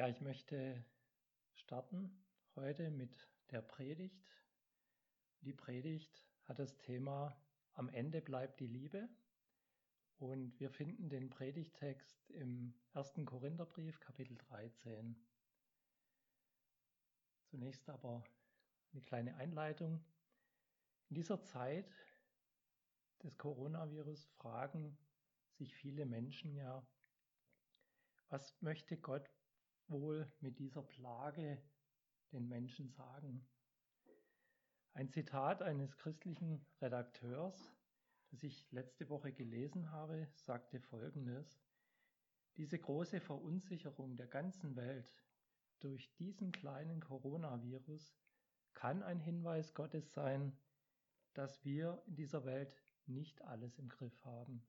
Ja, ich möchte starten heute mit der Predigt. Die Predigt hat das Thema Am Ende bleibt die Liebe. Und wir finden den Predigtext im ersten Korintherbrief, Kapitel 13. Zunächst aber eine kleine Einleitung. In dieser Zeit des Coronavirus fragen sich viele Menschen ja, was möchte Gott wohl mit dieser Plage den Menschen sagen? Ein Zitat eines christlichen Redakteurs, das ich letzte Woche gelesen habe, sagte Folgendes. Diese große Verunsicherung der ganzen Welt durch diesen kleinen Coronavirus kann ein Hinweis Gottes sein, dass wir in dieser Welt nicht alles im Griff haben.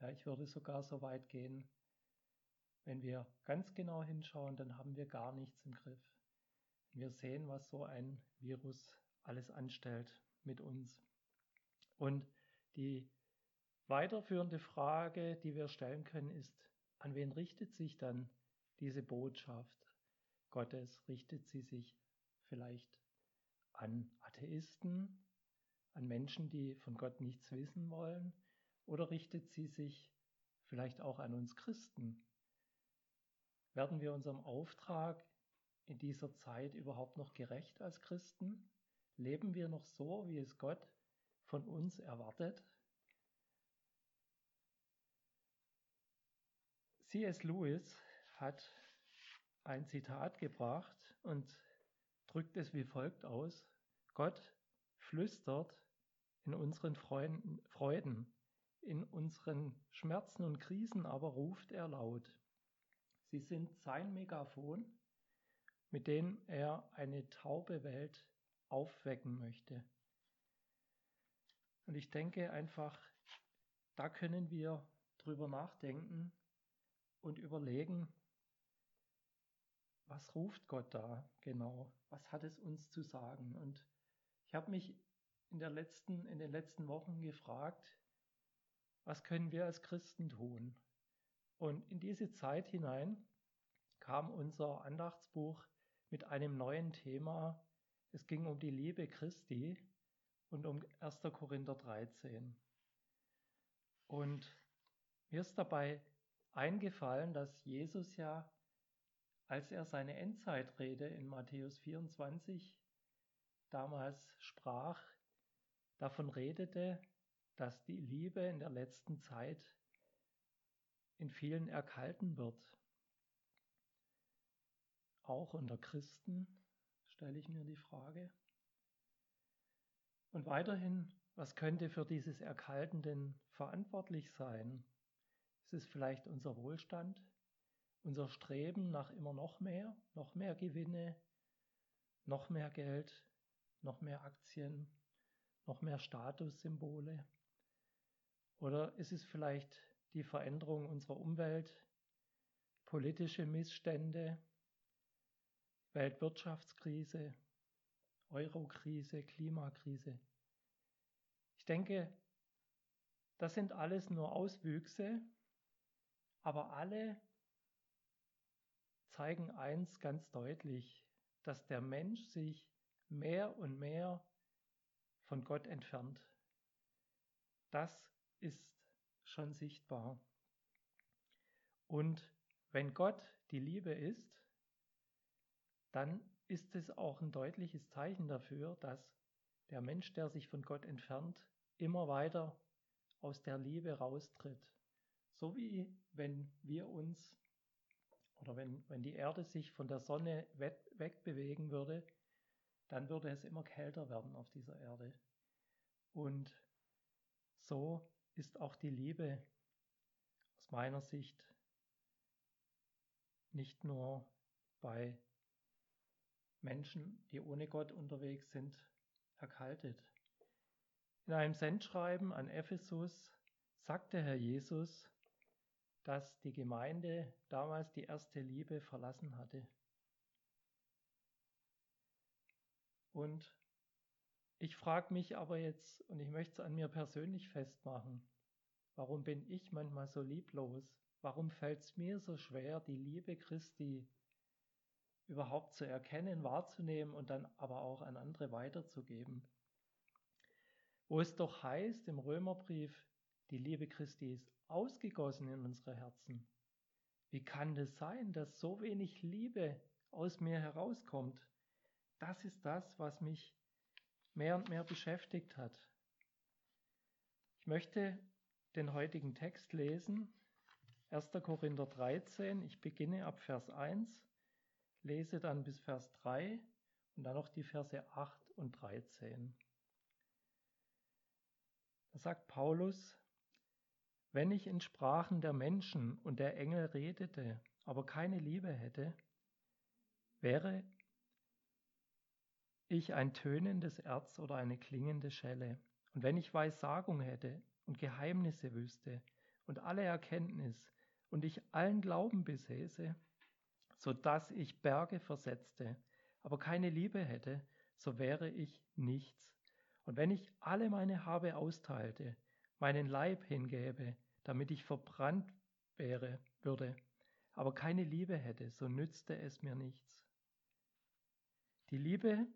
Ja, ich würde sogar so weit gehen, wenn wir ganz genau hinschauen, dann haben wir gar nichts im Griff. Wir sehen, was so ein Virus alles anstellt mit uns. Und die weiterführende Frage, die wir stellen können, ist, an wen richtet sich dann diese Botschaft Gottes? Richtet sie sich vielleicht an Atheisten, an Menschen, die von Gott nichts wissen wollen? Oder richtet sie sich vielleicht auch an uns Christen? Werden wir unserem Auftrag in dieser Zeit überhaupt noch gerecht als Christen? Leben wir noch so, wie es Gott von uns erwartet? C.S. Lewis hat ein Zitat gebracht und drückt es wie folgt aus. Gott flüstert in unseren Freuden, in unseren Schmerzen und Krisen aber ruft er laut. Sie sind sein Megafon, mit dem er eine taube Welt aufwecken möchte. Und ich denke einfach, da können wir drüber nachdenken und überlegen, was ruft Gott da genau? Was hat es uns zu sagen? Und ich habe mich in, der letzten, in den letzten Wochen gefragt, was können wir als Christen tun? Und in diese Zeit hinein kam unser Andachtsbuch mit einem neuen Thema. Es ging um die Liebe Christi und um 1. Korinther 13. Und mir ist dabei eingefallen, dass Jesus ja, als er seine Endzeitrede in Matthäus 24 damals sprach, davon redete, dass die Liebe in der letzten Zeit in vielen erkalten wird. Auch unter Christen stelle ich mir die Frage. Und weiterhin, was könnte für dieses Erkalten denn verantwortlich sein? Ist es vielleicht unser Wohlstand, unser Streben nach immer noch mehr, noch mehr Gewinne, noch mehr Geld, noch mehr Aktien, noch mehr Statussymbole? Oder ist es vielleicht die Veränderung unserer Umwelt, politische Missstände, Weltwirtschaftskrise, Eurokrise, Klimakrise. Ich denke, das sind alles nur Auswüchse, aber alle zeigen eins ganz deutlich, dass der Mensch sich mehr und mehr von Gott entfernt. Das ist schon sichtbar. Und wenn Gott die Liebe ist, dann ist es auch ein deutliches Zeichen dafür, dass der Mensch, der sich von Gott entfernt, immer weiter aus der Liebe raustritt. So wie wenn wir uns oder wenn, wenn die Erde sich von der Sonne wegbewegen würde, dann würde es immer kälter werden auf dieser Erde. Und so ist auch die Liebe aus meiner Sicht nicht nur bei Menschen, die ohne Gott unterwegs sind, erkaltet. In einem Sendschreiben an Ephesus sagte Herr Jesus, dass die Gemeinde damals die erste Liebe verlassen hatte. Und ich frage mich aber jetzt, und ich möchte es an mir persönlich festmachen, warum bin ich manchmal so lieblos? Warum fällt es mir so schwer, die Liebe Christi überhaupt zu erkennen, wahrzunehmen und dann aber auch an andere weiterzugeben. Wo es doch heißt im Römerbrief, die Liebe Christi ist ausgegossen in unsere Herzen. Wie kann das sein, dass so wenig Liebe aus mir herauskommt? Das ist das, was mich mehr und mehr beschäftigt hat. Ich möchte den heutigen Text lesen, 1. Korinther 13. Ich beginne ab Vers 1, lese dann bis Vers 3 und dann noch die Verse 8 und 13. Da sagt Paulus, wenn ich in Sprachen der Menschen und der Engel redete, aber keine Liebe hätte, wäre ich ein tönendes Erz oder eine klingende Schelle. Und wenn ich Weissagung hätte und Geheimnisse wüsste und alle Erkenntnis und ich allen Glauben besäße, so dass ich Berge versetzte, aber keine Liebe hätte, so wäre ich nichts. Und wenn ich alle meine Habe austeilte, meinen Leib hingäbe, damit ich verbrannt wäre, würde, aber keine Liebe hätte, so nützte es mir nichts. Die Liebe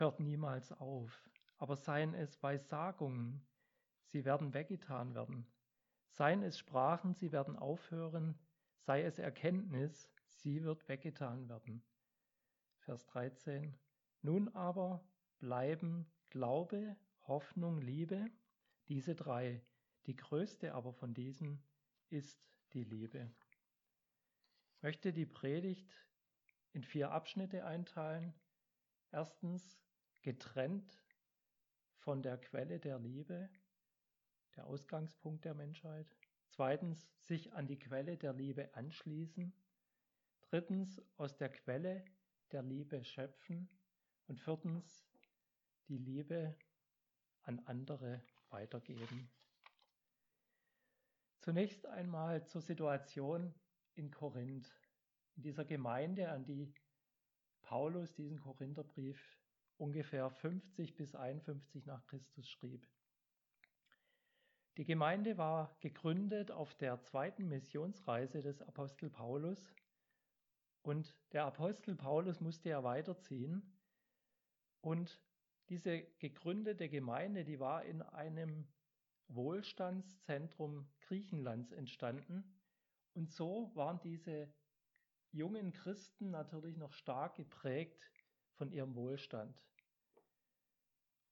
hört niemals auf, aber seien es Weissagungen, sie werden weggetan werden. Seien es Sprachen, sie werden aufhören, sei es Erkenntnis, sie wird weggetan werden. Vers 13. Nun aber bleiben Glaube, Hoffnung, Liebe, diese drei. Die größte aber von diesen ist die Liebe. Ich möchte die Predigt in vier Abschnitte einteilen. Erstens getrennt von der Quelle der Liebe, der Ausgangspunkt der Menschheit. Zweitens sich an die Quelle der Liebe anschließen. Drittens aus der Quelle der Liebe schöpfen. Und viertens die Liebe an andere weitergeben. Zunächst einmal zur Situation in Korinth, in dieser Gemeinde, an die Paulus diesen Korintherbrief ungefähr 50 bis 51 nach Christus schrieb. Die Gemeinde war gegründet auf der zweiten Missionsreise des Apostel Paulus und der Apostel Paulus musste ja weiterziehen und diese gegründete Gemeinde, die war in einem Wohlstandszentrum Griechenlands entstanden und so waren diese jungen Christen natürlich noch stark geprägt von ihrem Wohlstand.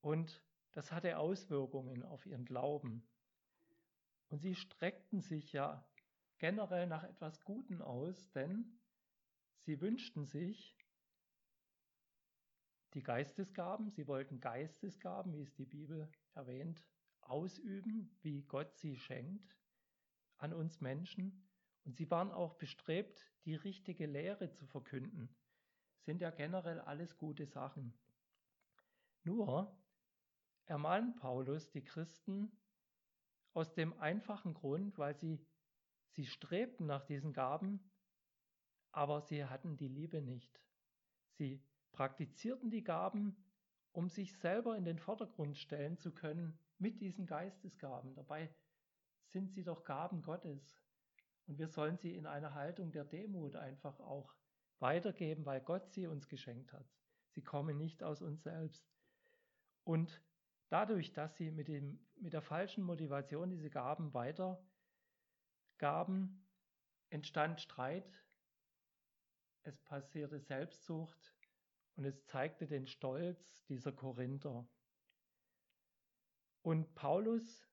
Und das hatte Auswirkungen auf ihren Glauben. Und sie streckten sich ja generell nach etwas Guten aus, denn sie wünschten sich die Geistesgaben, sie wollten Geistesgaben, wie es die Bibel erwähnt, ausüben, wie Gott sie schenkt an uns Menschen. Und sie waren auch bestrebt, die richtige Lehre zu verkünden. Sind ja generell alles gute Sachen. Nur ermahnt Paulus die Christen aus dem einfachen Grund, weil sie, sie strebten nach diesen Gaben, aber sie hatten die Liebe nicht. Sie praktizierten die Gaben, um sich selber in den Vordergrund stellen zu können mit diesen Geistesgaben. Dabei sind sie doch Gaben Gottes. Und wir sollen sie in einer Haltung der Demut einfach auch weitergeben, weil Gott sie uns geschenkt hat. Sie kommen nicht aus uns selbst. Und dadurch, dass sie mit, dem, mit der falschen Motivation diese Gaben weitergaben, entstand Streit, es passierte Selbstsucht und es zeigte den Stolz dieser Korinther. Und Paulus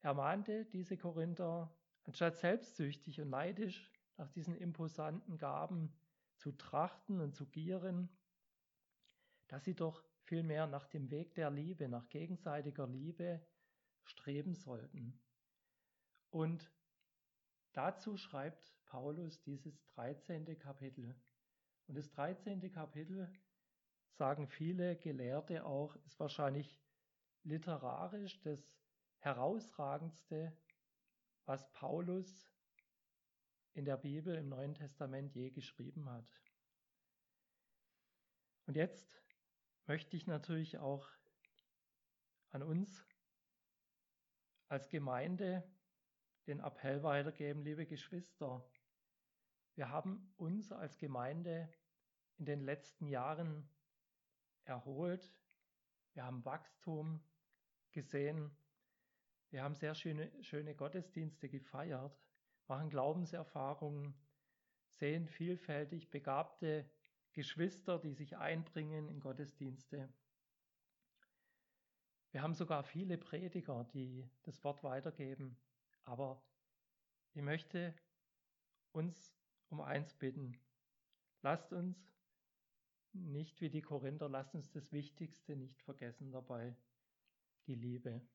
ermahnte diese Korinther, anstatt selbstsüchtig und neidisch nach diesen imposanten Gaben zu trachten und zu gieren, dass sie doch vielmehr nach dem Weg der Liebe, nach gegenseitiger Liebe streben sollten. Und dazu schreibt Paulus dieses 13. Kapitel. Und das 13. Kapitel, sagen viele Gelehrte auch, ist wahrscheinlich literarisch das herausragendste, was Paulus in der Bibel im Neuen Testament je geschrieben hat. Und jetzt möchte ich natürlich auch an uns als Gemeinde den Appell weitergeben, liebe Geschwister. Wir haben uns als Gemeinde in den letzten Jahren erholt. Wir haben Wachstum gesehen. Wir haben sehr schöne, schöne Gottesdienste gefeiert, machen Glaubenserfahrungen, sehen vielfältig begabte Geschwister, die sich einbringen in Gottesdienste. Wir haben sogar viele Prediger, die das Wort weitergeben. Aber ich möchte uns um eins bitten. Lasst uns nicht wie die Korinther, lasst uns das Wichtigste nicht vergessen dabei, die Liebe.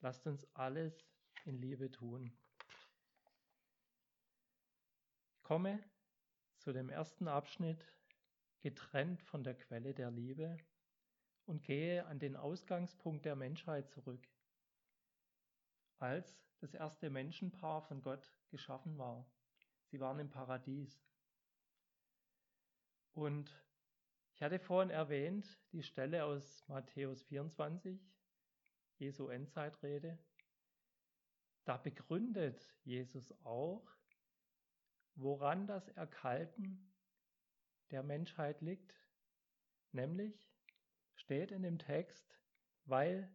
Lasst uns alles in Liebe tun. Ich komme zu dem ersten Abschnitt, getrennt von der Quelle der Liebe und gehe an den Ausgangspunkt der Menschheit zurück, als das erste Menschenpaar von Gott geschaffen war. Sie waren im Paradies. Und ich hatte vorhin erwähnt, die Stelle aus Matthäus 24, Jesu Endzeitrede. Da begründet Jesus auch, woran das Erkalten der Menschheit liegt, nämlich steht in dem Text, weil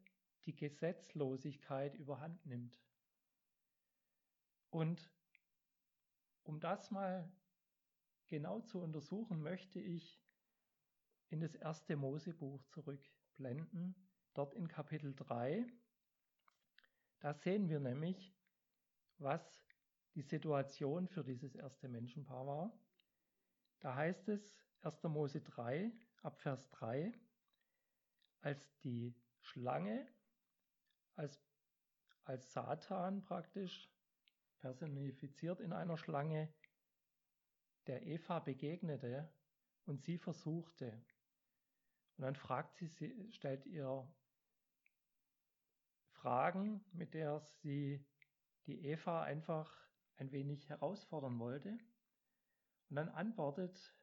die Gesetzlosigkeit überhand nimmt. Und um das mal genau zu untersuchen, möchte ich in das erste Mosebuch zurückblenden, dort in Kapitel 3. Da sehen wir nämlich, was die Situation für dieses erste Menschenpaar war. Da heißt es 1. Mose 3 ab Vers 3, als die Schlange, als, als Satan praktisch personifiziert in einer Schlange, der Eva begegnete und sie versuchte. Und dann fragt sie, sie stellt ihr Fragen, mit der sie die Eva einfach ein wenig herausfordern wollte. Und dann antwortet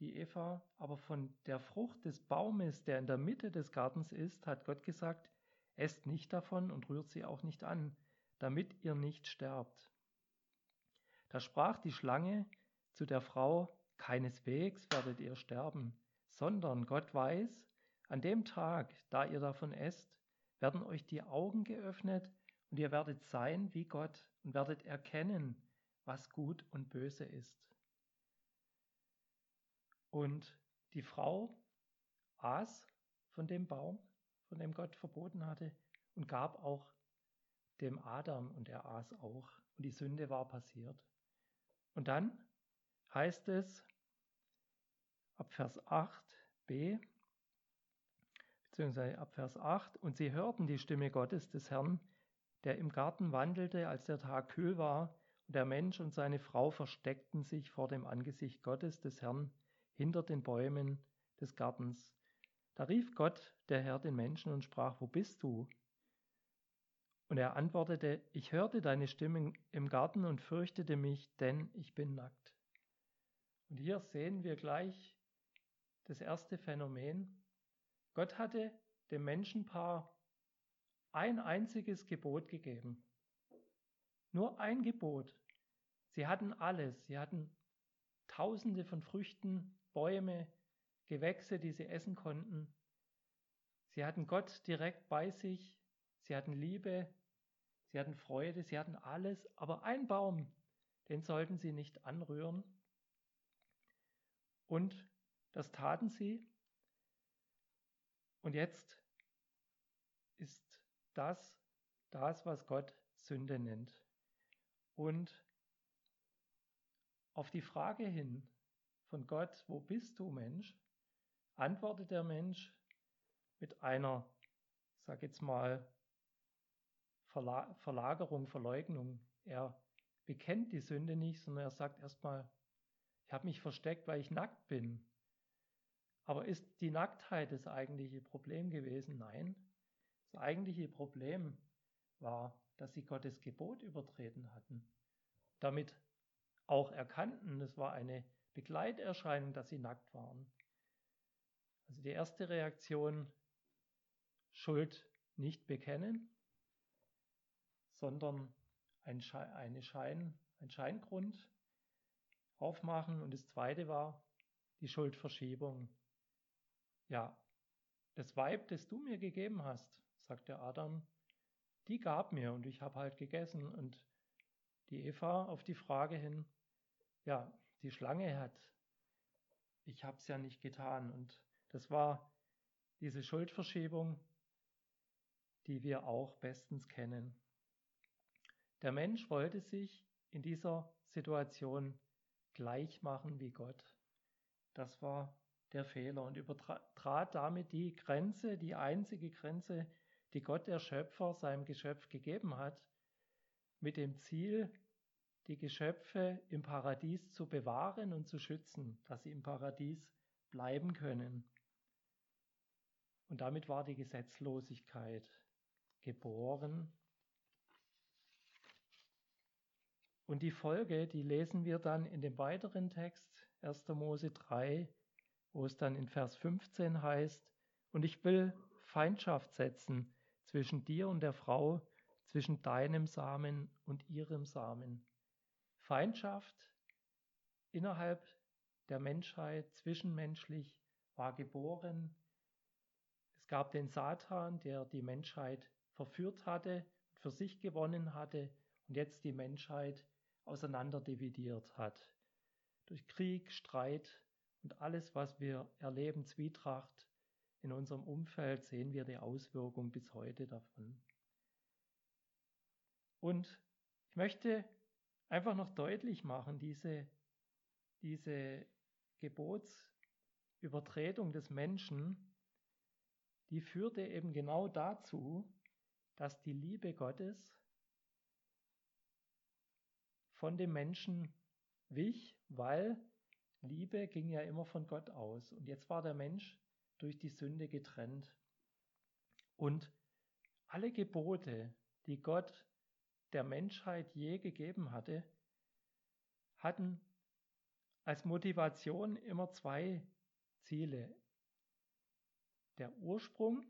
die Eva, aber von der Frucht des Baumes, der in der Mitte des Gartens ist, hat Gott gesagt, esst nicht davon und rührt sie auch nicht an, damit ihr nicht sterbt. Da sprach die Schlange zu der Frau, keineswegs werdet ihr sterben, sondern Gott weiß, an dem Tag, da ihr davon esst, werden euch die Augen geöffnet und ihr werdet sein wie Gott und werdet erkennen, was gut und böse ist. Und die Frau aß von dem Baum, von dem Gott verboten hatte, und gab auch dem Adam, und er aß auch. Und die Sünde war passiert. Und dann heißt es ab Vers 8b, beziehungsweise ab Vers 8, und sie hörten die Stimme Gottes des Herrn, der im Garten wandelte, als der Tag kühl war, und der Mensch und seine Frau versteckten sich vor dem Angesicht Gottes des Herrn hinter den Bäumen des Gartens. Da rief Gott, der Herr, den Menschen und sprach, wo bist du? Und er antwortete, ich hörte deine Stimme im Garten und fürchtete mich, denn ich bin nackt. Und hier sehen wir gleich das erste Phänomen. Gott hatte dem Menschenpaar ein einziges Gebot gegeben. Nur ein Gebot. Sie hatten alles. Sie hatten tausende von Früchten, Bäume, Gewächse, die sie essen konnten. Sie hatten Gott direkt bei sich, sie hatten Liebe, sie hatten Freude, sie hatten alles, aber ein Baum, den sollten sie nicht anrühren. Und das taten sie. Und jetzt ist das das, was Gott Sünde nennt. Und auf die Frage hin, von Gott, wo bist du Mensch, antwortet der Mensch mit einer, sag jetzt mal, Verla Verlagerung, Verleugnung. Er bekennt die Sünde nicht, sondern er sagt erstmal, ich habe mich versteckt, weil ich nackt bin. Aber ist die Nacktheit das eigentliche Problem gewesen? Nein. Das eigentliche Problem war, dass sie Gottes Gebot übertreten hatten. Damit auch erkannten, es war eine Begleiterscheinung, dass sie nackt waren. Also die erste Reaktion, Schuld nicht bekennen, sondern ein, Schein, eine Schein, ein Scheingrund aufmachen. Und das zweite war die Schuldverschiebung. Ja, das Weib, das du mir gegeben hast, sagt der Adam, die gab mir und ich habe halt gegessen. Und die Eva auf die Frage hin, ja, die Schlange hat, ich habe es ja nicht getan. Und das war diese Schuldverschiebung, die wir auch bestens kennen. Der Mensch wollte sich in dieser Situation gleich machen wie Gott. Das war der Fehler und übertrat damit die Grenze, die einzige Grenze, die Gott der Schöpfer seinem Geschöpf gegeben hat, mit dem Ziel, die Geschöpfe im Paradies zu bewahren und zu schützen, dass sie im Paradies bleiben können. Und damit war die Gesetzlosigkeit geboren. Und die Folge, die lesen wir dann in dem weiteren Text, 1. Mose 3, wo es dann in Vers 15 heißt, und ich will Feindschaft setzen zwischen dir und der Frau, zwischen deinem Samen und ihrem Samen. Feindschaft innerhalb der Menschheit, zwischenmenschlich, war geboren. Es gab den Satan, der die Menschheit verführt hatte, für sich gewonnen hatte und jetzt die Menschheit auseinanderdividiert hat. Durch Krieg, Streit und alles, was wir erleben, Zwietracht, in unserem Umfeld sehen wir die Auswirkung bis heute davon. Und ich möchte einfach noch deutlich machen, diese, diese Gebotsübertretung des Menschen, die führte eben genau dazu, dass die Liebe Gottes von dem Menschen wich, weil Liebe ging ja immer von Gott aus. Und jetzt war der Mensch durch die Sünde getrennt. Und alle Gebote, die Gott der Menschheit je gegeben hatte, hatten als Motivation immer zwei Ziele. Der Ursprung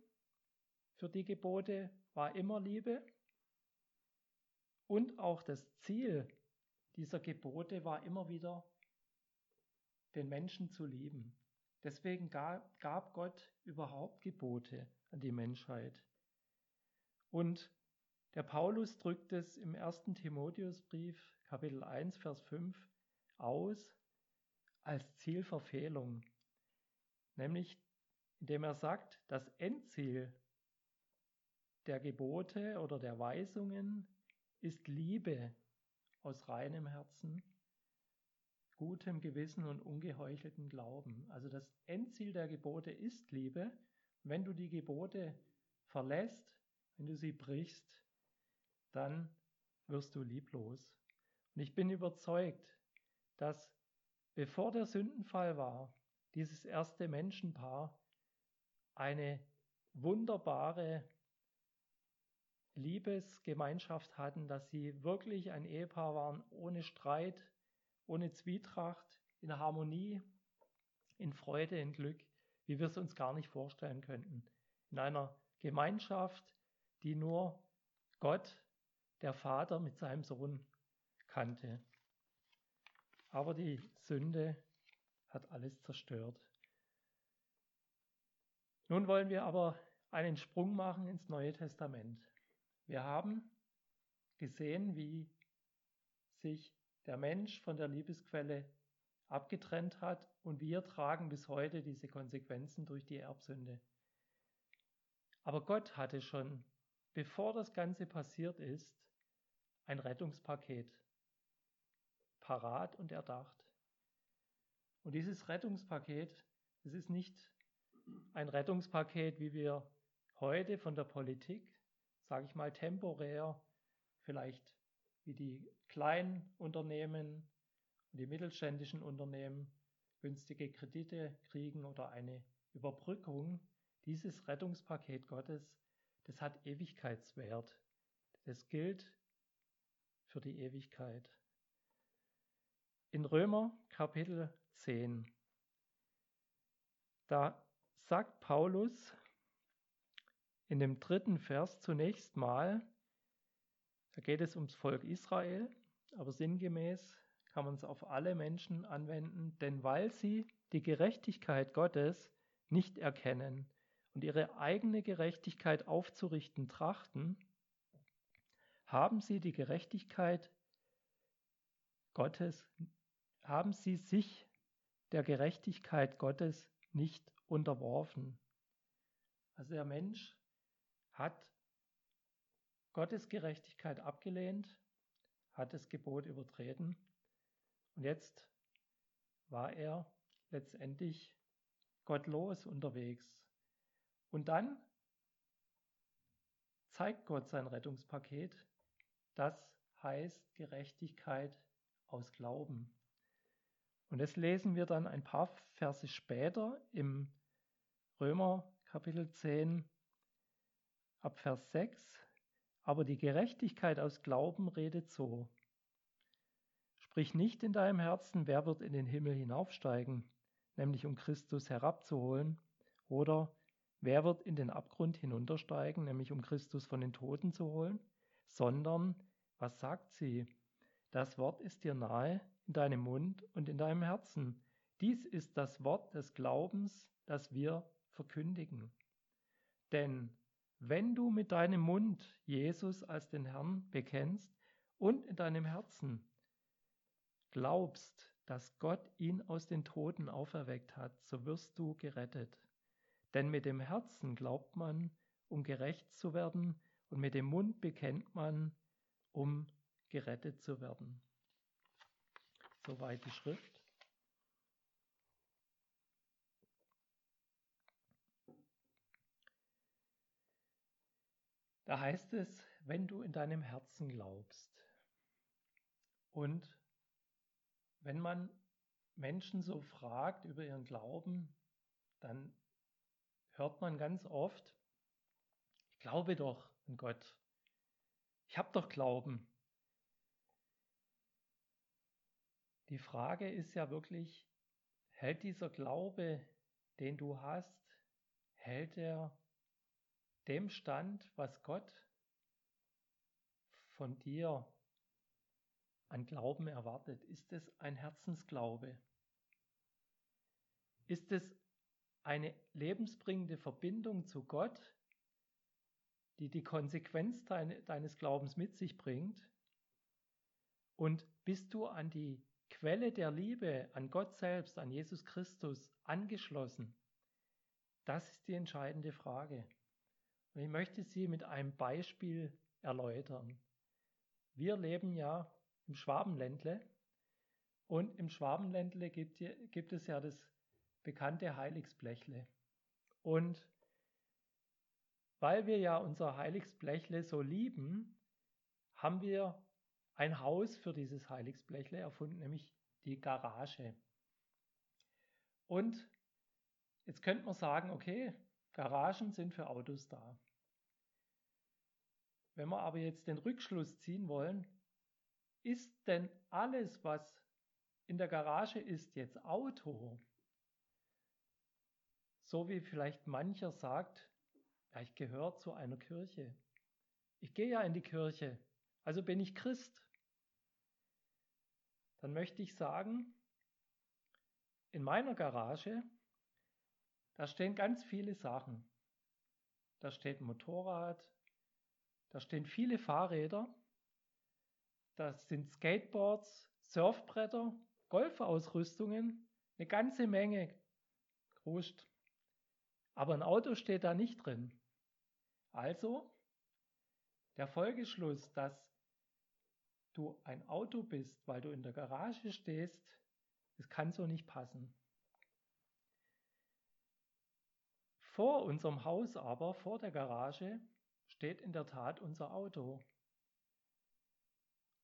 für die Gebote war immer Liebe und auch das Ziel dieser Gebote war immer wieder, den Menschen zu lieben. Deswegen gab, Gott überhaupt Gebote an die Menschheit. Und der Paulus drückt es im ersten Timotheusbrief, Kapitel 1, Vers 5, aus als Zielverfehlung. Nämlich, indem er sagt, das Endziel der Gebote oder der Weisungen ist Liebe aus reinem Herzen gutem Gewissen und ungeheuchelten Glauben. Also das Endziel der Gebote ist Liebe. Wenn du die Gebote verlässt, wenn du sie brichst, dann wirst du lieblos. Und ich bin überzeugt, dass bevor der Sündenfall war, dieses erste Menschenpaar eine wunderbare Liebesgemeinschaft hatten, dass sie wirklich ein Ehepaar waren ohne Streit, ohne Zwietracht, in Harmonie, in Freude, in Glück, wie wir es uns gar nicht vorstellen könnten. In einer Gemeinschaft, die nur Gott, der Vater, mit seinem Sohn kannte. Aber die Sünde hat alles zerstört. Nun wollen wir aber einen Sprung machen ins Neue Testament. Wir haben gesehen, wie sich der Mensch von der Liebesquelle abgetrennt hat und wir tragen bis heute diese Konsequenzen durch die Erbsünde. Aber Gott hatte schon, bevor das Ganze passiert ist, ein Rettungspaket parat und erdacht. Und dieses Rettungspaket, es ist nicht ein Rettungspaket, wie wir heute von der Politik, sage ich mal, temporär vielleicht wie die kleinen Unternehmen und die mittelständischen Unternehmen günstige Kredite kriegen oder eine Überbrückung, dieses Rettungspaket Gottes, das hat Ewigkeitswert. Das gilt für die Ewigkeit. In Römer Kapitel 10, da sagt Paulus in dem dritten Vers zunächst mal, da geht es ums Volk Israel, aber sinngemäß kann man es auf alle Menschen anwenden, denn weil sie die Gerechtigkeit Gottes nicht erkennen und ihre eigene Gerechtigkeit aufzurichten trachten, haben sie die Gerechtigkeit Gottes, haben sie sich der Gerechtigkeit Gottes nicht unterworfen. Also der Mensch hat Gottes Gerechtigkeit abgelehnt, hat das Gebot übertreten und jetzt war er letztendlich gottlos unterwegs. Und dann zeigt Gott sein Rettungspaket. Das heißt Gerechtigkeit aus Glauben. Und das lesen wir dann ein paar Verse später im Römer Kapitel 10 ab Vers 6. Aber die Gerechtigkeit aus Glauben redet so. Sprich nicht in deinem Herzen, wer wird in den Himmel hinaufsteigen, nämlich um Christus herabzuholen, oder wer wird in den Abgrund hinuntersteigen, nämlich um Christus von den Toten zu holen, sondern was sagt sie? Das Wort ist dir nahe in deinem Mund und in deinem Herzen. Dies ist das Wort des Glaubens, das wir verkündigen. Denn wenn du mit deinem Mund Jesus als den Herrn bekennst und in deinem Herzen glaubst, dass Gott ihn aus den Toten auferweckt hat, so wirst du gerettet. Denn mit dem Herzen glaubt man, um gerecht zu werden, und mit dem Mund bekennt man, um gerettet zu werden. Soweit die Schrift. Da heißt es, wenn du in deinem Herzen glaubst. Und wenn man Menschen so fragt über ihren Glauben, dann hört man ganz oft, ich glaube doch an Gott. Ich habe doch Glauben. Die Frage ist ja wirklich, hält dieser Glaube, den du hast, hält er dem Stand, was Gott von dir an Glauben erwartet? Ist es ein Herzensglaube? Ist es eine lebensbringende Verbindung zu Gott, die die Konsequenz deines Glaubens mit sich bringt? Und bist du an die Quelle der Liebe, an Gott selbst, an Jesus Christus angeschlossen? Das ist die entscheidende Frage. Und ich möchte sie mit einem Beispiel erläutern. Wir leben ja im Schwabenländle und im Schwabenländle gibt, gibt es ja das bekannte Heiligsblechle. Und weil wir ja unser Heiligsblechle so lieben, haben wir ein Haus für dieses Heiligsblechle erfunden, nämlich die Garage. Und jetzt könnte man sagen, okay, Garagen sind für Autos da. Wenn wir aber jetzt den Rückschluss ziehen wollen, ist denn alles, was in der Garage ist, jetzt Auto? So wie vielleicht mancher sagt, ja, ich gehöre zu einer Kirche. Ich gehe ja in die Kirche, also bin ich Christ. Dann möchte ich sagen, in meiner Garage, da stehen ganz viele Sachen. Da steht ein Motorrad, da stehen viele Fahrräder, da sind Skateboards, Surfbretter, Golfausrüstungen, eine ganze Menge. Gruscht. Aber ein Auto steht da nicht drin. Also der Folgeschluss, dass du ein Auto bist, weil du in der Garage stehst, das kann so nicht passen. Vor unserem Haus aber, vor der Garage, steht in der Tat unser Auto.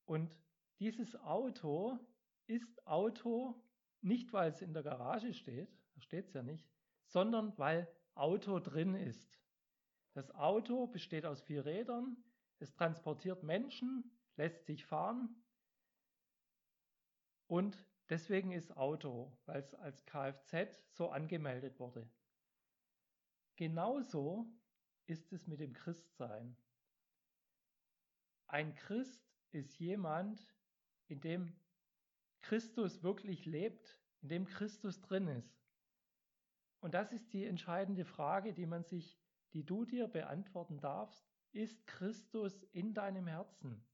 Und dieses Auto ist Auto nicht, weil es in der Garage steht, da steht es ja nicht, sondern weil Auto drin ist. Das Auto besteht aus vier Rädern, es transportiert Menschen, lässt sich fahren und deswegen ist Auto, weil es als Kfz so angemeldet wurde. Genauso ist es mit dem Christsein. Ein Christ ist jemand, in dem Christus wirklich lebt, in dem Christus drin ist. Und das ist die entscheidende Frage, die man sich, die du dir beantworten darfst. Ist Christus in deinem Herzen?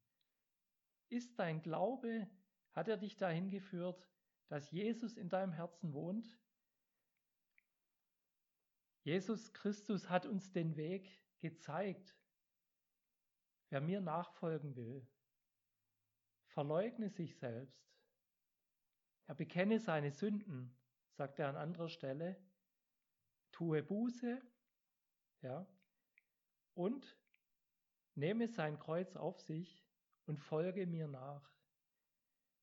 Ist dein Glaube, hat er dich dahin geführt, dass Jesus in deinem Herzen wohnt? Jesus Christus hat uns den Weg gezeigt. Wer mir nachfolgen will, verleugne sich selbst. Er bekenne seine Sünden, sagt er an anderer Stelle, tue Buße, ja, und nehme sein Kreuz auf sich und folge mir nach.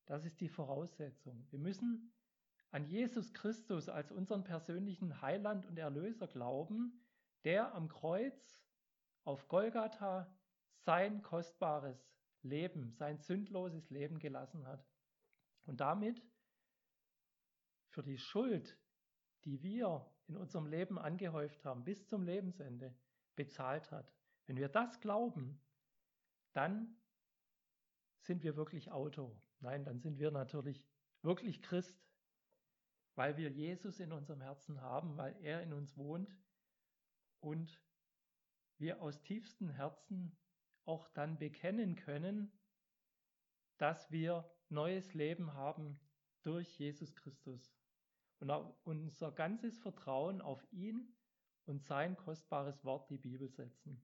Das ist die Voraussetzung. Wir müssen an Jesus Christus als unseren persönlichen Heiland und Erlöser glauben, der am Kreuz auf Golgatha sein kostbares Leben, sein sündloses Leben gelassen hat. Und damit für die Schuld, die wir in unserem Leben angehäuft haben, bis zum Lebensende bezahlt hat. Wenn wir das glauben, dann sind wir wirklich Auto. Nein, dann sind wir natürlich wirklich Christ, weil wir Jesus in unserem Herzen haben, weil er in uns wohnt und wir aus tiefstem Herzen auch dann bekennen können, dass wir neues Leben haben durch Jesus Christus und unser ganzes Vertrauen auf ihn und sein kostbares Wort, die Bibel, setzen.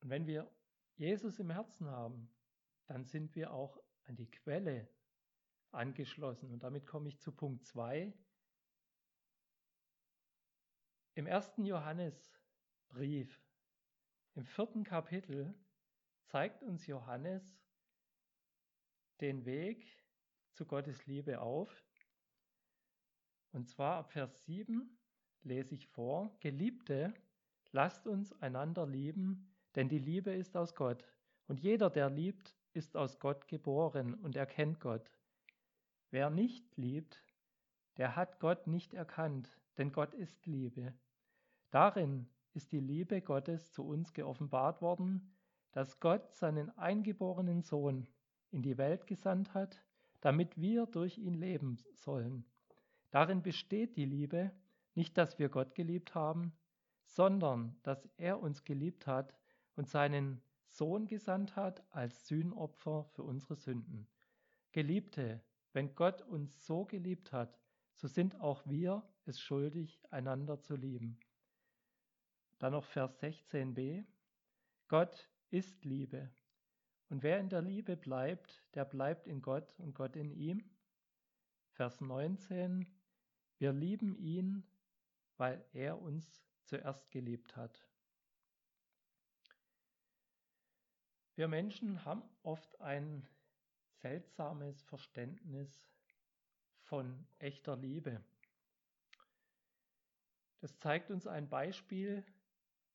Und wenn wir Jesus im Herzen haben, dann sind wir auch an die Quelle angeschlossen. Und damit komme ich zu Punkt 2. Im ersten Johannesbrief, im vierten Kapitel, zeigt uns Johannes den Weg zu Gottes Liebe auf. Und zwar ab Vers 7 lese ich vor, Geliebte, lasst uns einander lieben, denn die Liebe ist aus Gott. Und jeder, der liebt, ist aus Gott geboren und erkennt Gott. Wer nicht liebt, der hat Gott nicht erkannt, denn Gott ist Liebe. Darin ist die Liebe Gottes zu uns geoffenbart worden, dass Gott seinen eingeborenen Sohn in die Welt gesandt hat, damit wir durch ihn leben sollen. Darin besteht die Liebe, nicht dass wir Gott geliebt haben, sondern dass er uns geliebt hat und seinen Sohn gesandt hat als Sühnopfer für unsere Sünden. Geliebte, wenn Gott uns so geliebt hat, so sind auch wir es schuldig, einander zu lieben. Dann noch Vers 16b. Gott ist Liebe. Und wer in der Liebe bleibt, der bleibt in Gott und Gott in ihm. Vers 19. Wir lieben ihn, weil er uns zuerst geliebt hat. Wir Menschen haben oft ein seltsames Verständnis von echter Liebe. Das zeigt uns ein Beispiel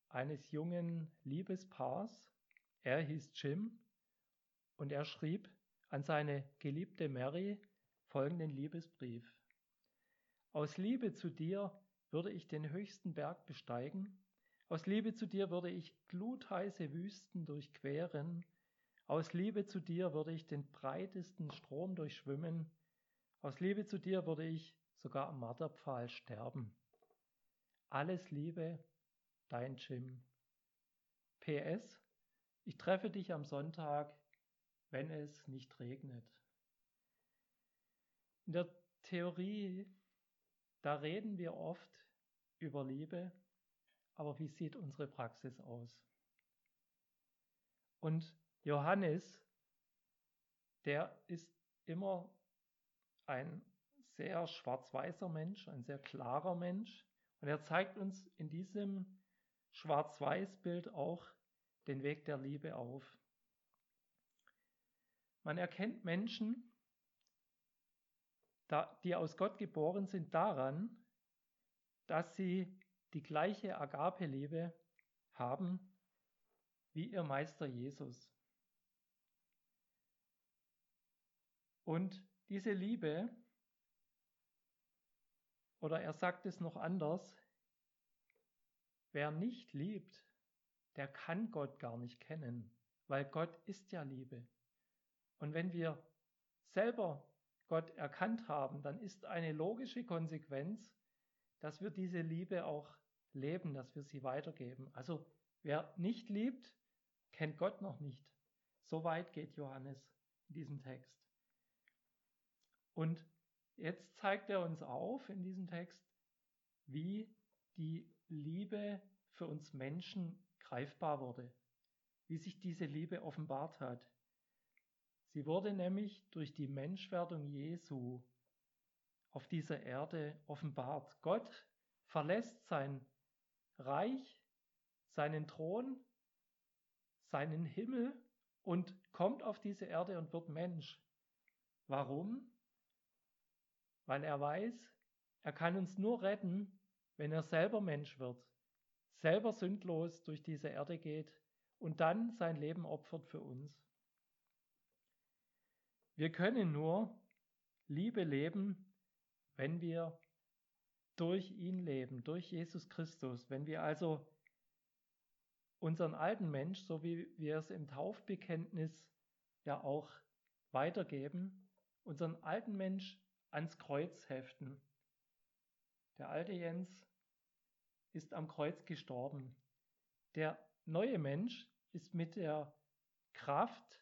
eines jungen Liebespaars. Er hieß Jim und er schrieb an seine geliebte Mary folgenden Liebesbrief. Aus Liebe zu dir würde ich den höchsten Berg besteigen aus Liebe zu dir würde ich glutheiße Wüsten durchqueren. Aus Liebe zu dir würde ich den breitesten Strom durchschwimmen. Aus Liebe zu dir würde ich sogar am Marterpfahl sterben. Alles Liebe, dein Jim. PS, ich treffe dich am Sonntag, wenn es nicht regnet. In der Theorie, da reden wir oft über Liebe, aber wie sieht unsere Praxis aus? Und Johannes, der ist immer ein sehr schwarz-weißer Mensch, ein sehr klarer Mensch. Und er zeigt uns in diesem Schwarz-Weiß-Bild auch den Weg der Liebe auf. Man erkennt Menschen, die aus Gott geboren sind, daran, dass sie die gleiche Agape-Liebe haben wie ihr Meister Jesus. Und diese Liebe, oder er sagt es noch anders, wer nicht liebt, der kann Gott gar nicht kennen, weil Gott ist ja Liebe. Und wenn wir selber Gott erkannt haben, dann ist eine logische Konsequenz, dass wir diese Liebe auch leben, dass wir sie weitergeben. Also wer nicht liebt, kennt Gott noch nicht. So weit geht Johannes in diesem Text. Und jetzt zeigt er uns auf in diesem Text, wie die Liebe für uns Menschen greifbar wurde, wie sich diese Liebe offenbart hat. Sie wurde nämlich durch die Menschwerdung Jesu auf dieser Erde offenbart. Gott verlässt sein Reich, seinen Thron, seinen Himmel und kommt auf diese Erde und wird Mensch. Warum? Weil er weiß, er kann uns nur retten, wenn er selber Mensch wird, selber sündlos durch diese Erde geht und dann sein Leben opfert für uns. Wir können nur Liebe leben, wenn wir durch ihn leben, durch Jesus Christus. Wenn wir also unseren alten Mensch, so wie wir es im Taufbekenntnis ja auch weitergeben, unseren alten Mensch ans Kreuz heften. Der alte Jens ist am Kreuz gestorben. Der neue Mensch ist mit der Kraft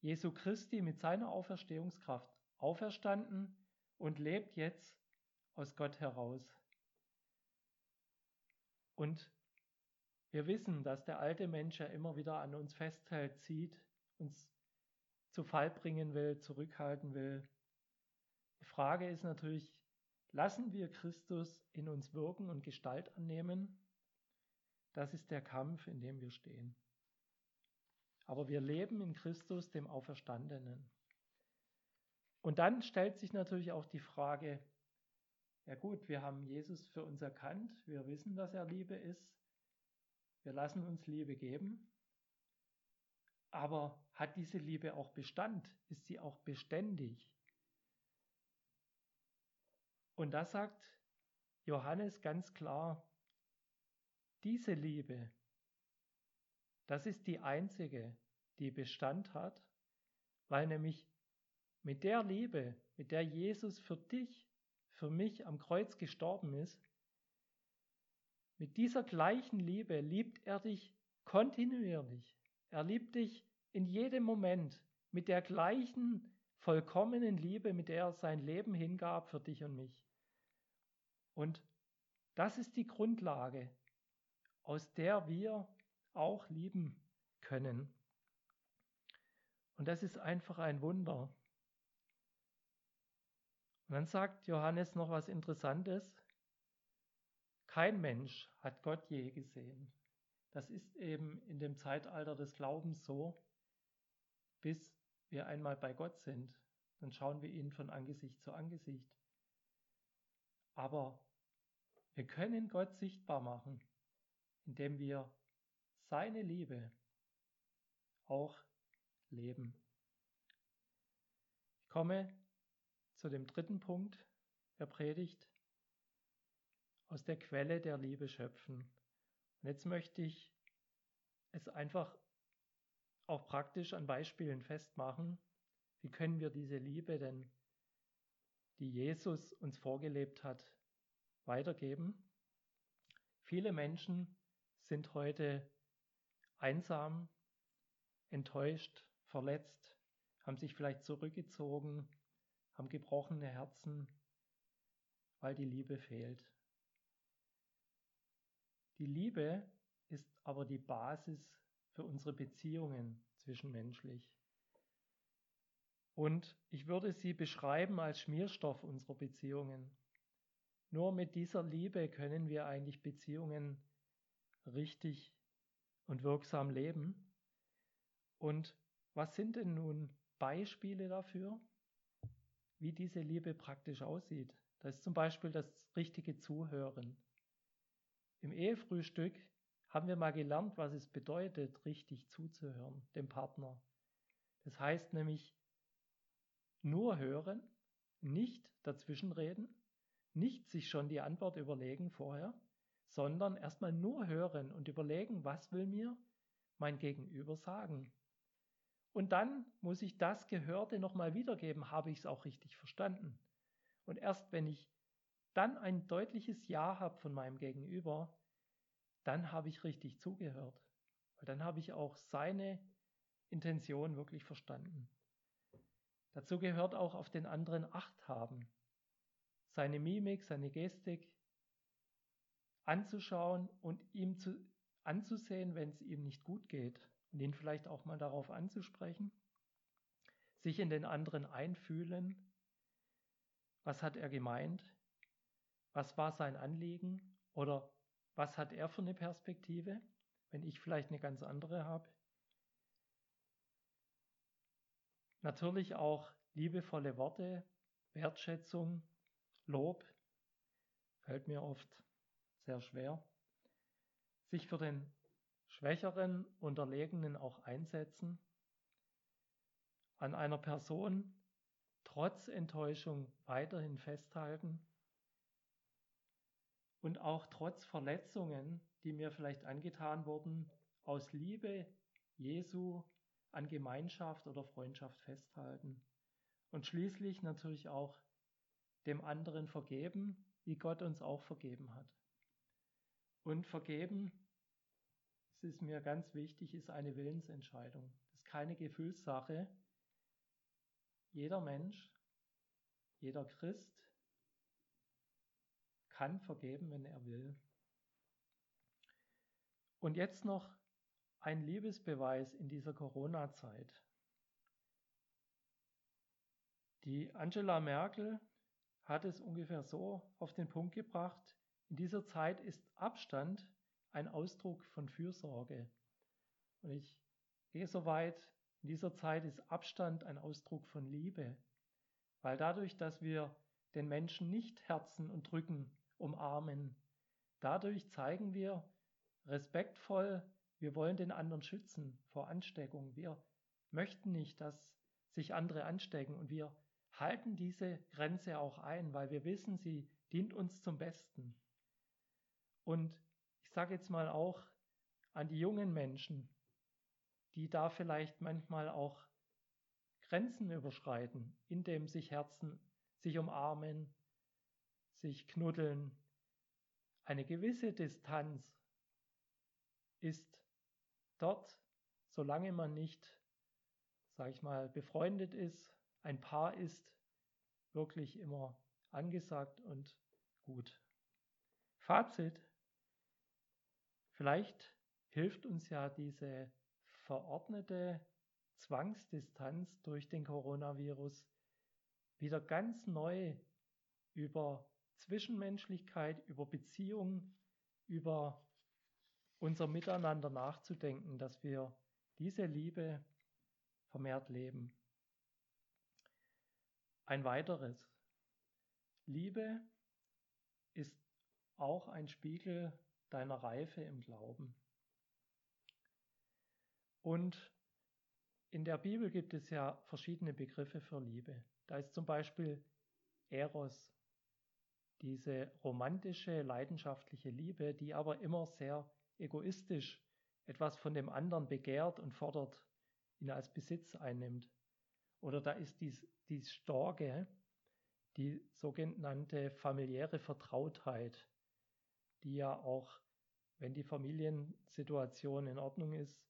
Jesu Christi, mit seiner Auferstehungskraft auferstanden und lebt jetzt aus Gott heraus. Und wir wissen, dass der alte Mensch ja immer wieder an uns festhält, zieht, uns zu Fall bringen will, zurückhalten will. Die Frage ist natürlich, lassen wir Christus in uns wirken und Gestalt annehmen? Das ist der Kampf, in dem wir stehen. Aber wir leben in Christus, dem Auferstandenen. Und dann stellt sich natürlich auch die Frage, ja gut, wir haben Jesus für uns erkannt, wir wissen, dass er Liebe ist, wir lassen uns Liebe geben, aber hat diese Liebe auch Bestand? Ist sie auch beständig? Und da sagt Johannes ganz klar, diese Liebe, das ist die einzige, die Bestand hat, weil nämlich mit der Liebe, mit der Jesus für dich für mich am Kreuz gestorben ist, mit dieser gleichen Liebe liebt er dich kontinuierlich. Er liebt dich in jedem Moment mit der gleichen vollkommenen Liebe, mit der er sein Leben hingab für dich und mich. Und das ist die Grundlage, aus der wir auch lieben können. Und das ist einfach ein Wunder. Und dann sagt Johannes noch was Interessantes. Kein Mensch hat Gott je gesehen. Das ist eben in dem Zeitalter des Glaubens so, bis wir einmal bei Gott sind. Dann schauen wir ihn von Angesicht zu Angesicht. Aber wir können Gott sichtbar machen, indem wir seine Liebe auch leben. Ich komme zu dem dritten Punkt der Predigt, aus der Quelle der Liebe schöpfen. Und jetzt möchte ich es einfach auch praktisch an Beispielen festmachen. Wie können wir diese Liebe denn, die Jesus uns vorgelebt hat, weitergeben? Viele Menschen sind heute einsam, enttäuscht, verletzt, haben sich vielleicht zurückgezogen, haben gebrochene Herzen, weil die Liebe fehlt. Die Liebe ist aber die Basis für unsere Beziehungen zwischenmenschlich. Und ich würde sie beschreiben als Schmierstoff unserer Beziehungen. Nur mit dieser Liebe können wir eigentlich Beziehungen richtig und wirksam leben. Und was sind denn nun Beispiele dafür? wie diese Liebe praktisch aussieht. Das ist zum Beispiel das richtige Zuhören. Im Ehefrühstück haben wir mal gelernt, was es bedeutet, richtig zuzuhören, dem Partner. Das heißt nämlich nur hören, nicht dazwischenreden, nicht sich schon die Antwort überlegen vorher, sondern erstmal nur hören und überlegen, was will mir mein Gegenüber sagen. Und dann muss ich das Gehörte nochmal wiedergeben, habe ich es auch richtig verstanden. Und erst wenn ich dann ein deutliches Ja habe von meinem Gegenüber, dann habe ich richtig zugehört. Weil dann habe ich auch seine Intention wirklich verstanden. Dazu gehört auch auf den anderen Acht haben. Seine Mimik, seine Gestik anzuschauen und ihm zu, anzusehen, wenn es ihm nicht gut geht und ihn vielleicht auch mal darauf anzusprechen. Sich in den anderen einfühlen. Was hat er gemeint? Was war sein Anliegen? Oder was hat er für eine Perspektive, wenn ich vielleicht eine ganz andere habe? Natürlich auch liebevolle Worte, Wertschätzung, Lob, fällt mir oft sehr schwer. Sich für den Schwächeren, Unterlegenen auch einsetzen. An einer Person trotz Enttäuschung weiterhin festhalten. Und auch trotz Verletzungen, die mir vielleicht angetan wurden, aus Liebe Jesu an Gemeinschaft oder Freundschaft festhalten. Und schließlich natürlich auch dem anderen vergeben, wie Gott uns auch vergeben hat. Und vergeben, das ist mir ganz wichtig, ist eine Willensentscheidung. Das ist keine Gefühlssache. Jeder Mensch, jeder Christ kann vergeben, wenn er will. Und jetzt noch ein Liebesbeweis in dieser Corona-Zeit. Die Angela Merkel hat es ungefähr so auf den Punkt gebracht, in dieser Zeit ist Abstand ein Ausdruck von Fürsorge. Und ich gehe so weit, in dieser Zeit ist Abstand ein Ausdruck von Liebe, weil dadurch, dass wir den Menschen nicht herzen und drücken, umarmen, dadurch zeigen wir respektvoll wir wollen den anderen schützen vor Ansteckung. Wir möchten nicht, dass sich andere anstecken und wir halten diese Grenze auch ein, weil wir wissen, sie dient uns zum Besten. Und ich sage jetzt mal auch an die jungen Menschen, die da vielleicht manchmal auch Grenzen überschreiten, indem sich Herzen sich umarmen, sich knuddeln. Eine gewisse Distanz ist dort, solange man nicht, sage ich mal, befreundet ist, ein Paar ist, wirklich immer angesagt und gut. Fazit. Vielleicht hilft uns ja diese verordnete Zwangsdistanz durch den Coronavirus wieder ganz neu über Zwischenmenschlichkeit, über Beziehung, über unser Miteinander nachzudenken, dass wir diese Liebe vermehrt leben. Ein weiteres. Liebe ist auch ein Spiegel deiner Reife im Glauben. Und in der Bibel gibt es ja verschiedene Begriffe für Liebe. Da ist zum Beispiel Eros, diese romantische, leidenschaftliche Liebe, die aber immer sehr egoistisch etwas von dem anderen begehrt und fordert, ihn als Besitz einnimmt. Oder da ist dies, dies Storge, die sogenannte familiäre Vertrautheit, die ja auch, wenn die Familiensituation in Ordnung ist,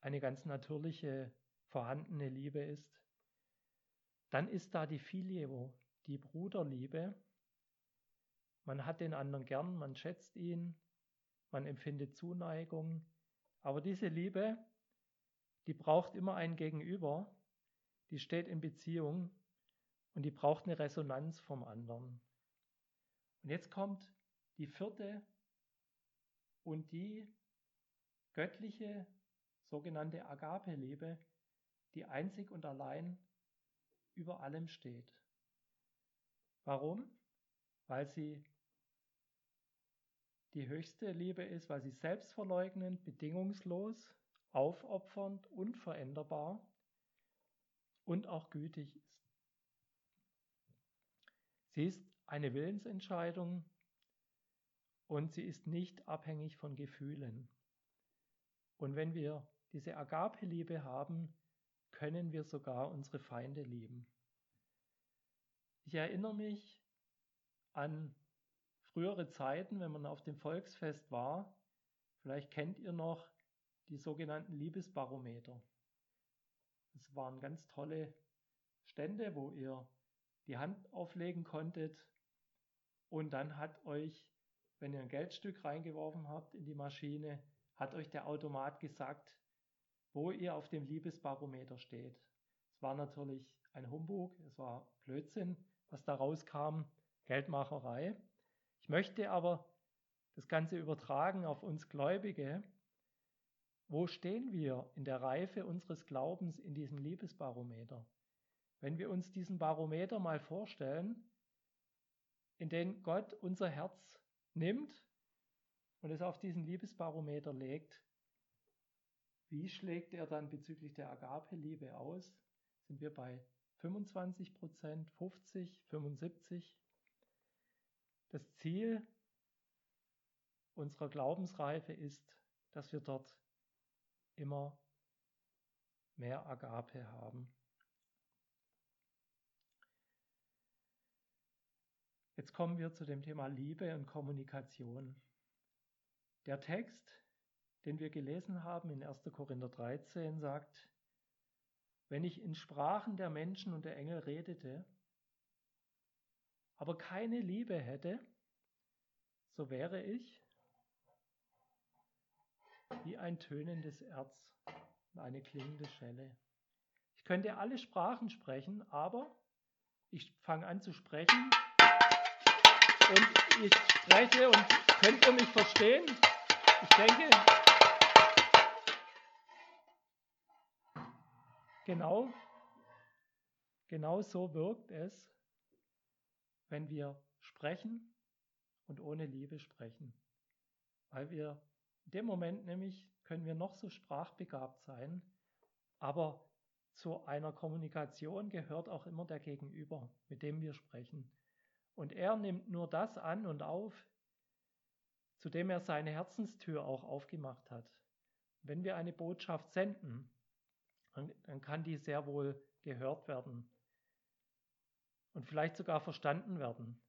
eine ganz natürliche vorhandene Liebe ist. Dann ist da die Filio, die Bruderliebe. Man hat den anderen gern, man schätzt ihn, man empfindet Zuneigung. Aber diese Liebe, die braucht immer ein Gegenüber, die steht in Beziehung und die braucht eine Resonanz vom anderen. Und jetzt kommt die vierte und die göttliche sogenannte Agape-Liebe, die einzig und allein über allem steht. Warum? Weil sie die höchste Liebe ist, weil sie selbstverleugnend, bedingungslos, aufopfernd, unveränderbar und auch gütig ist. Sie ist eine Willensentscheidung und sie ist nicht abhängig von Gefühlen. Und wenn wir diese Agape-Liebe haben, können wir sogar unsere Feinde lieben. Ich erinnere mich an frühere Zeiten, wenn man auf dem Volksfest war. Vielleicht kennt ihr noch die sogenannten Liebesbarometer. Es waren ganz tolle Stände, wo ihr die Hand auflegen konntet und dann hat euch, wenn ihr ein Geldstück reingeworfen habt in die Maschine, hat euch der Automat gesagt, wo ihr auf dem Liebesbarometer steht. Es war natürlich ein Humbug, es war Blödsinn, was da rauskam, Geldmacherei. Ich möchte aber das Ganze übertragen auf uns Gläubige. Wo stehen wir in der Reife unseres Glaubens in diesem Liebesbarometer? Wenn wir uns diesen Barometer mal vorstellen, in den Gott unser Herz nimmt und es auf diesen Liebesbarometer legt, wie schlägt er dann bezüglich der Agape-Liebe aus? Sind wir bei 25 Prozent, 50, 75? Das Ziel unserer Glaubensreife ist, dass wir dort immer mehr Agape haben. Jetzt kommen wir zu dem Thema Liebe und Kommunikation. Der Text, den wir gelesen haben in 1. Korinther 13, sagt, wenn ich in Sprachen der Menschen und der Engel redete, aber keine Liebe hätte, so wäre ich wie ein tönendes Erz und eine klingende Schelle. Ich könnte alle Sprachen sprechen, aber ich fange an zu sprechen und ich spreche und könnt ihr mich verstehen? Ich denke, genau, genau so wirkt es, wenn wir sprechen und ohne Liebe sprechen. Weil wir in dem Moment nämlich können wir noch so sprachbegabt sein, aber zu einer Kommunikation gehört auch immer der Gegenüber, mit dem wir sprechen. Und er nimmt nur das an und auf, zu dem er seine Herzenstür auch aufgemacht hat. Wenn wir eine Botschaft senden, dann kann die sehr wohl gehört werden und vielleicht sogar verstanden werden.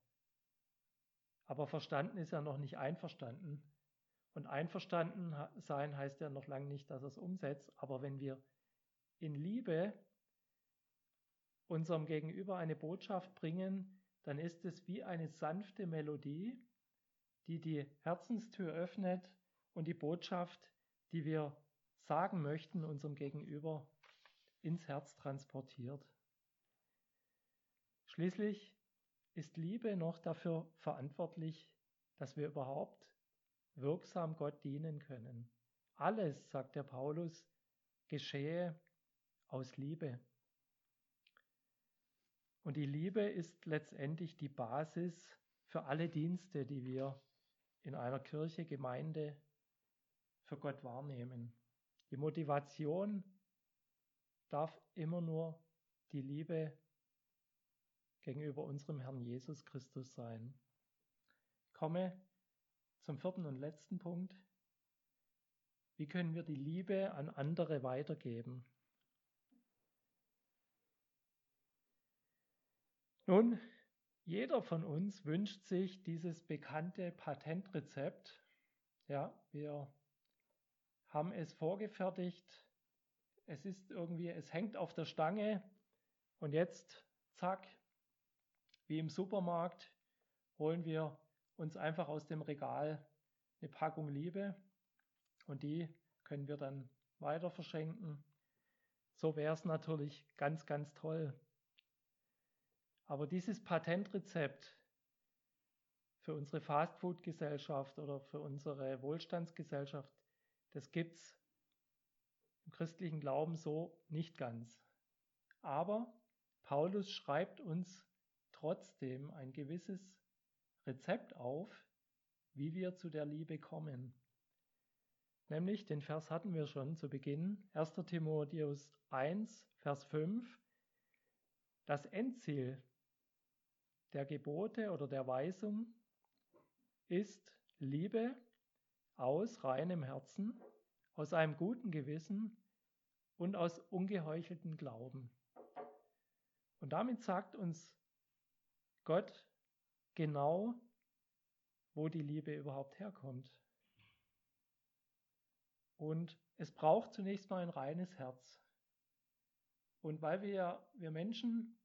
Aber verstanden ist ja noch nicht einverstanden. Und einverstanden sein heißt ja noch lange nicht, dass er es umsetzt. Aber wenn wir in Liebe unserem Gegenüber eine Botschaft bringen, dann ist es wie eine sanfte Melodie, die die Herzenstür öffnet und die Botschaft, die wir sagen möchten, unserem Gegenüber ins Herz transportiert. Schließlich ist Liebe noch dafür verantwortlich, dass wir überhaupt wirksam Gott dienen können. Alles, sagt der Paulus, geschehe aus Liebe. Und die Liebe ist letztendlich die Basis für alle Dienste, die wir in einer Kirche, Gemeinde für Gott wahrnehmen. Die Motivation darf immer nur die Liebe gegenüber unserem Herrn Jesus Christus sein. Ich komme zum vierten und letzten Punkt. Wie können wir die Liebe an andere weitergeben? Nun, jeder von uns wünscht sich dieses bekannte Patentrezept. Ja, wir haben es vorgefertigt. Es ist irgendwie, es hängt auf der Stange und jetzt, zack, wie im Supermarkt, holen wir uns einfach aus dem Regal eine Packung Liebe und die können wir dann weiter verschenken. So wäre es natürlich ganz, ganz toll. Aber dieses Patentrezept für unsere Fastfood-Gesellschaft oder für unsere Wohlstandsgesellschaft, das gibt es im christlichen Glauben so nicht ganz. Aber Paulus schreibt uns trotzdem ein gewisses Rezept auf, wie wir zu der Liebe kommen. Nämlich, den Vers hatten wir schon zu Beginn, 1. Timotheus 1, Vers 5. Das Endziel der Gebote oder der Weisung ist Liebe aus reinem Herzen, aus einem guten Gewissen und aus ungeheucheltem Glauben. Und damit sagt uns Gott genau, wo die Liebe überhaupt herkommt. Und es braucht zunächst mal ein reines Herz. Und weil wir, wir Menschen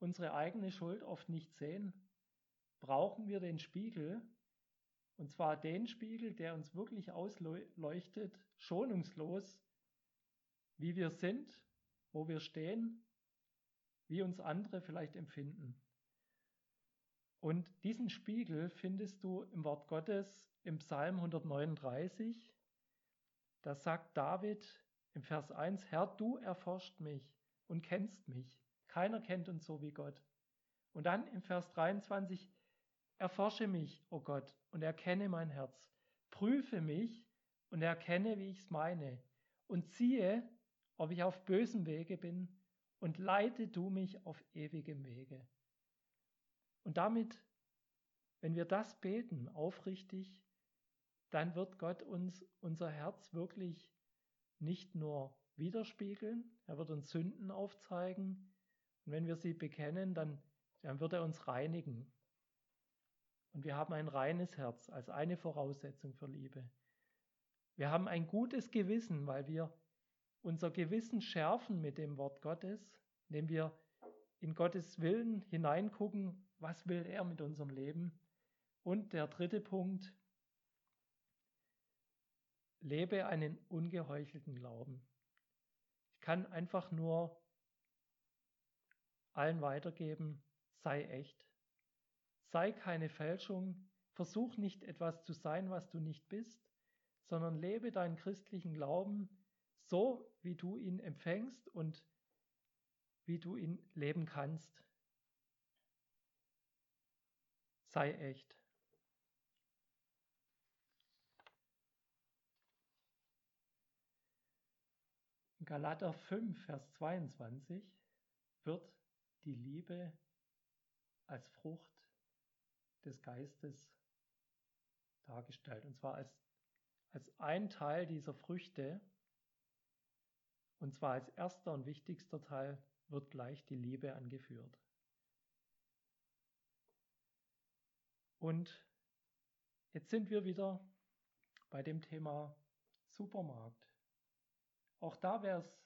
unsere eigene Schuld oft nicht sehen, brauchen wir den Spiegel, und zwar den Spiegel, der uns wirklich ausleuchtet, schonungslos, wie wir sind, wo wir stehen, wie uns andere vielleicht empfinden. Und diesen Spiegel findest du im Wort Gottes im Psalm 139. Da sagt David im Vers 1, Herr, du erforscht mich und kennst mich. Keiner kennt uns so wie Gott. Und dann im Vers 23, erforsche mich, o oh Gott, und erkenne mein Herz. Prüfe mich und erkenne, wie ich es meine. Und ziehe, ob ich auf bösem Wege bin, und leite du mich auf ewigem Wege. Und damit, wenn wir das beten, aufrichtig, dann wird Gott uns unser Herz wirklich nicht nur widerspiegeln, er wird uns Sünden aufzeigen und wenn wir sie bekennen, dann, dann wird er uns reinigen. Und wir haben ein reines Herz als eine Voraussetzung für Liebe. Wir haben ein gutes Gewissen, weil wir unser Gewissen schärfen mit dem Wort Gottes, indem wir in Gottes Willen hineingucken, was will er mit unserem Leben. Und der dritte Punkt, lebe einen ungeheuchelten Glauben. Ich kann einfach nur allen weitergeben, sei echt. Sei keine Fälschung, versuch nicht etwas zu sein, was du nicht bist, sondern lebe deinen christlichen Glauben so, wie du ihn empfängst und wie du ihn leben kannst. Sei echt. Galater 5, Vers 22 wird die Liebe als Frucht des Geistes dargestellt. Und zwar als, als ein Teil dieser Früchte. Und zwar als erster und wichtigster Teil wird gleich die Liebe angeführt. Und jetzt sind wir wieder bei dem Thema Supermarkt. Auch da wäre es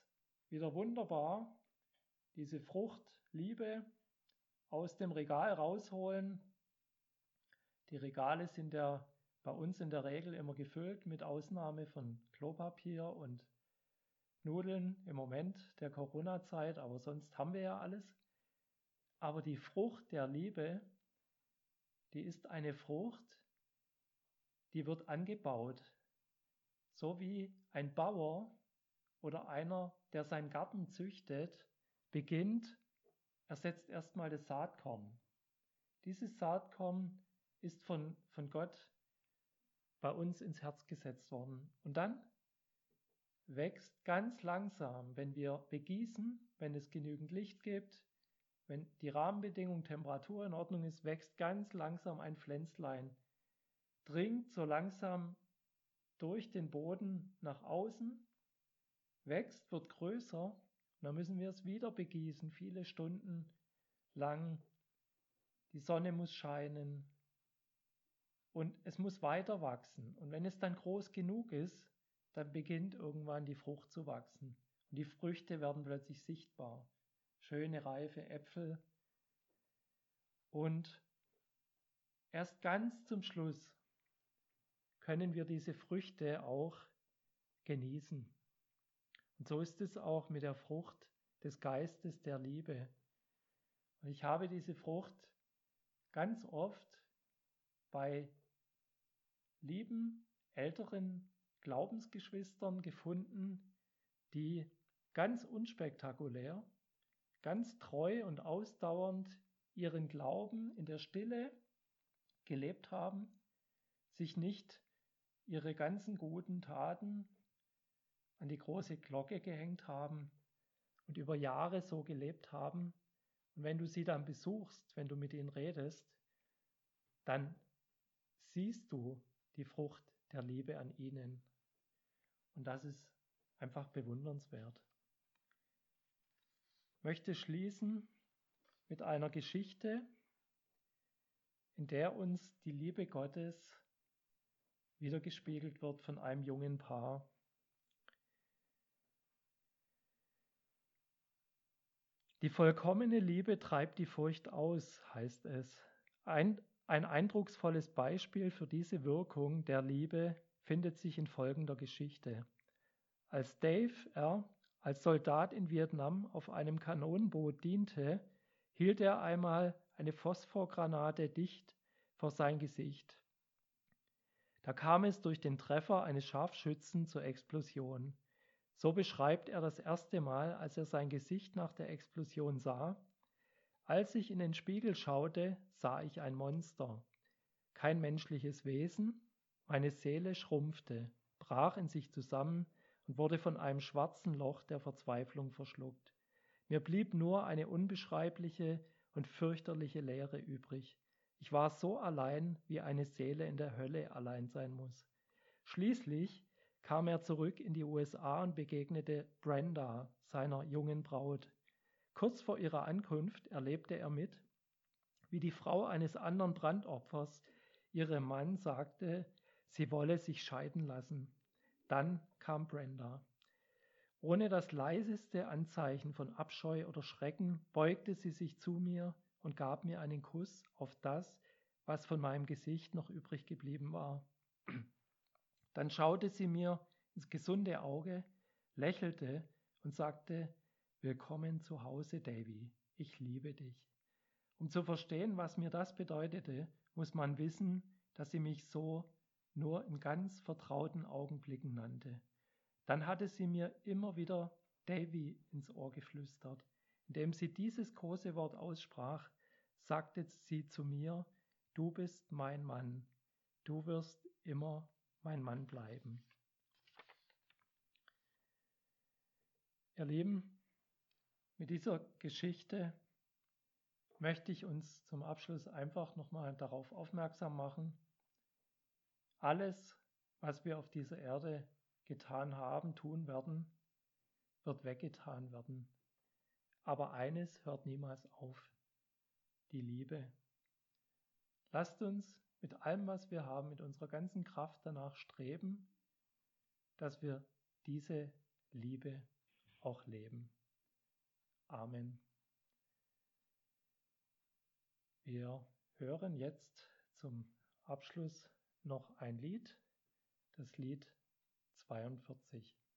wieder wunderbar, diese Frucht Liebe aus dem Regal rausholen. Die Regale sind ja bei uns in der Regel immer gefüllt, mit Ausnahme von Klopapier und Nudeln im Moment der Corona-Zeit, aber sonst haben wir ja alles. Aber die Frucht der Liebe, die ist eine Frucht, die wird angebaut. So wie ein Bauer oder einer, der seinen Garten züchtet, beginnt, er setzt erstmal das Saatkorn. Dieses Saatkorn ist von, von Gott bei uns ins Herz gesetzt worden. Und dann wächst ganz langsam, wenn wir begießen, wenn es genügend Licht gibt, wenn die Rahmenbedingungen, Temperatur in Ordnung ist, wächst ganz langsam ein Pflänzlein, dringt so langsam durch den Boden nach außen, wächst, wird größer, und dann müssen wir es wieder begießen, viele Stunden lang. Die Sonne muss scheinen und es muss weiter wachsen. Und wenn es dann groß genug ist, dann beginnt irgendwann die Frucht zu wachsen. Und die Früchte werden plötzlich sichtbar. Schöne, reife Äpfel. Und erst ganz zum Schluss können wir diese Früchte auch genießen. Und so ist es auch mit der Frucht des Geistes der Liebe. Und ich habe diese Frucht ganz oft bei lieben älteren Glaubensgeschwistern gefunden, die ganz unspektakulär, ganz treu und ausdauernd ihren Glauben in der Stille gelebt haben, sich nicht ihre ganzen guten Taten an die große Glocke gehängt haben und über Jahre so gelebt haben. Und wenn du sie dann besuchst, wenn du mit ihnen redest, dann siehst du die Frucht der Liebe an ihnen. Und das ist einfach bewundernswert. Ich möchte schließen mit einer Geschichte, in der uns die Liebe Gottes wiedergespiegelt wird von einem jungen Paar. Die vollkommene Liebe treibt die Furcht aus, heißt es. Ein, ein eindrucksvolles Beispiel für diese Wirkung der Liebe findet sich in folgender Geschichte. Als Dave R. als Soldat in Vietnam auf einem Kanonenboot diente, hielt er einmal eine Phosphorgranate dicht vor sein Gesicht. Da kam es durch den Treffer eines Scharfschützen zur Explosion. So beschreibt er das erste Mal, als er sein Gesicht nach der Explosion sah. Als ich in den Spiegel schaute, sah ich ein Monster. Kein menschliches Wesen, meine Seele schrumpfte, brach in sich zusammen und wurde von einem schwarzen Loch der Verzweiflung verschluckt. Mir blieb nur eine unbeschreibliche und fürchterliche Leere übrig. Ich war so allein, wie eine Seele in der Hölle allein sein muss. Schließlich kam er zurück in die USA und begegnete Brenda, seiner jungen Braut. Kurz vor ihrer Ankunft erlebte er mit, wie die Frau eines anderen Brandopfers ihrem Mann sagte, sie wolle sich scheiden lassen. Dann kam Brenda. Ohne das leiseste Anzeichen von Abscheu oder Schrecken beugte sie sich zu mir und gab mir einen Kuss auf das, was von meinem Gesicht noch übrig geblieben war. Dann schaute sie mir ins gesunde Auge, lächelte und sagte, Willkommen zu Hause, Davy, ich liebe dich. Um zu verstehen, was mir das bedeutete, muss man wissen, dass sie mich so nur in ganz vertrauten Augenblicken nannte. Dann hatte sie mir immer wieder Davy ins Ohr geflüstert. Indem sie dieses große Wort aussprach, sagte sie zu mir, du bist mein Mann, du wirst immer mein Mann bleiben. Ihr Lieben, mit dieser Geschichte möchte ich uns zum Abschluss einfach nochmal darauf aufmerksam machen, alles, was wir auf dieser Erde getan haben, tun werden, wird weggetan werden. Aber eines hört niemals auf, die Liebe. Lasst uns mit allem, was wir haben, mit unserer ganzen Kraft danach streben, dass wir diese Liebe auch leben. Amen. Wir hören jetzt zum Abschluss noch ein Lied, das Lied 42.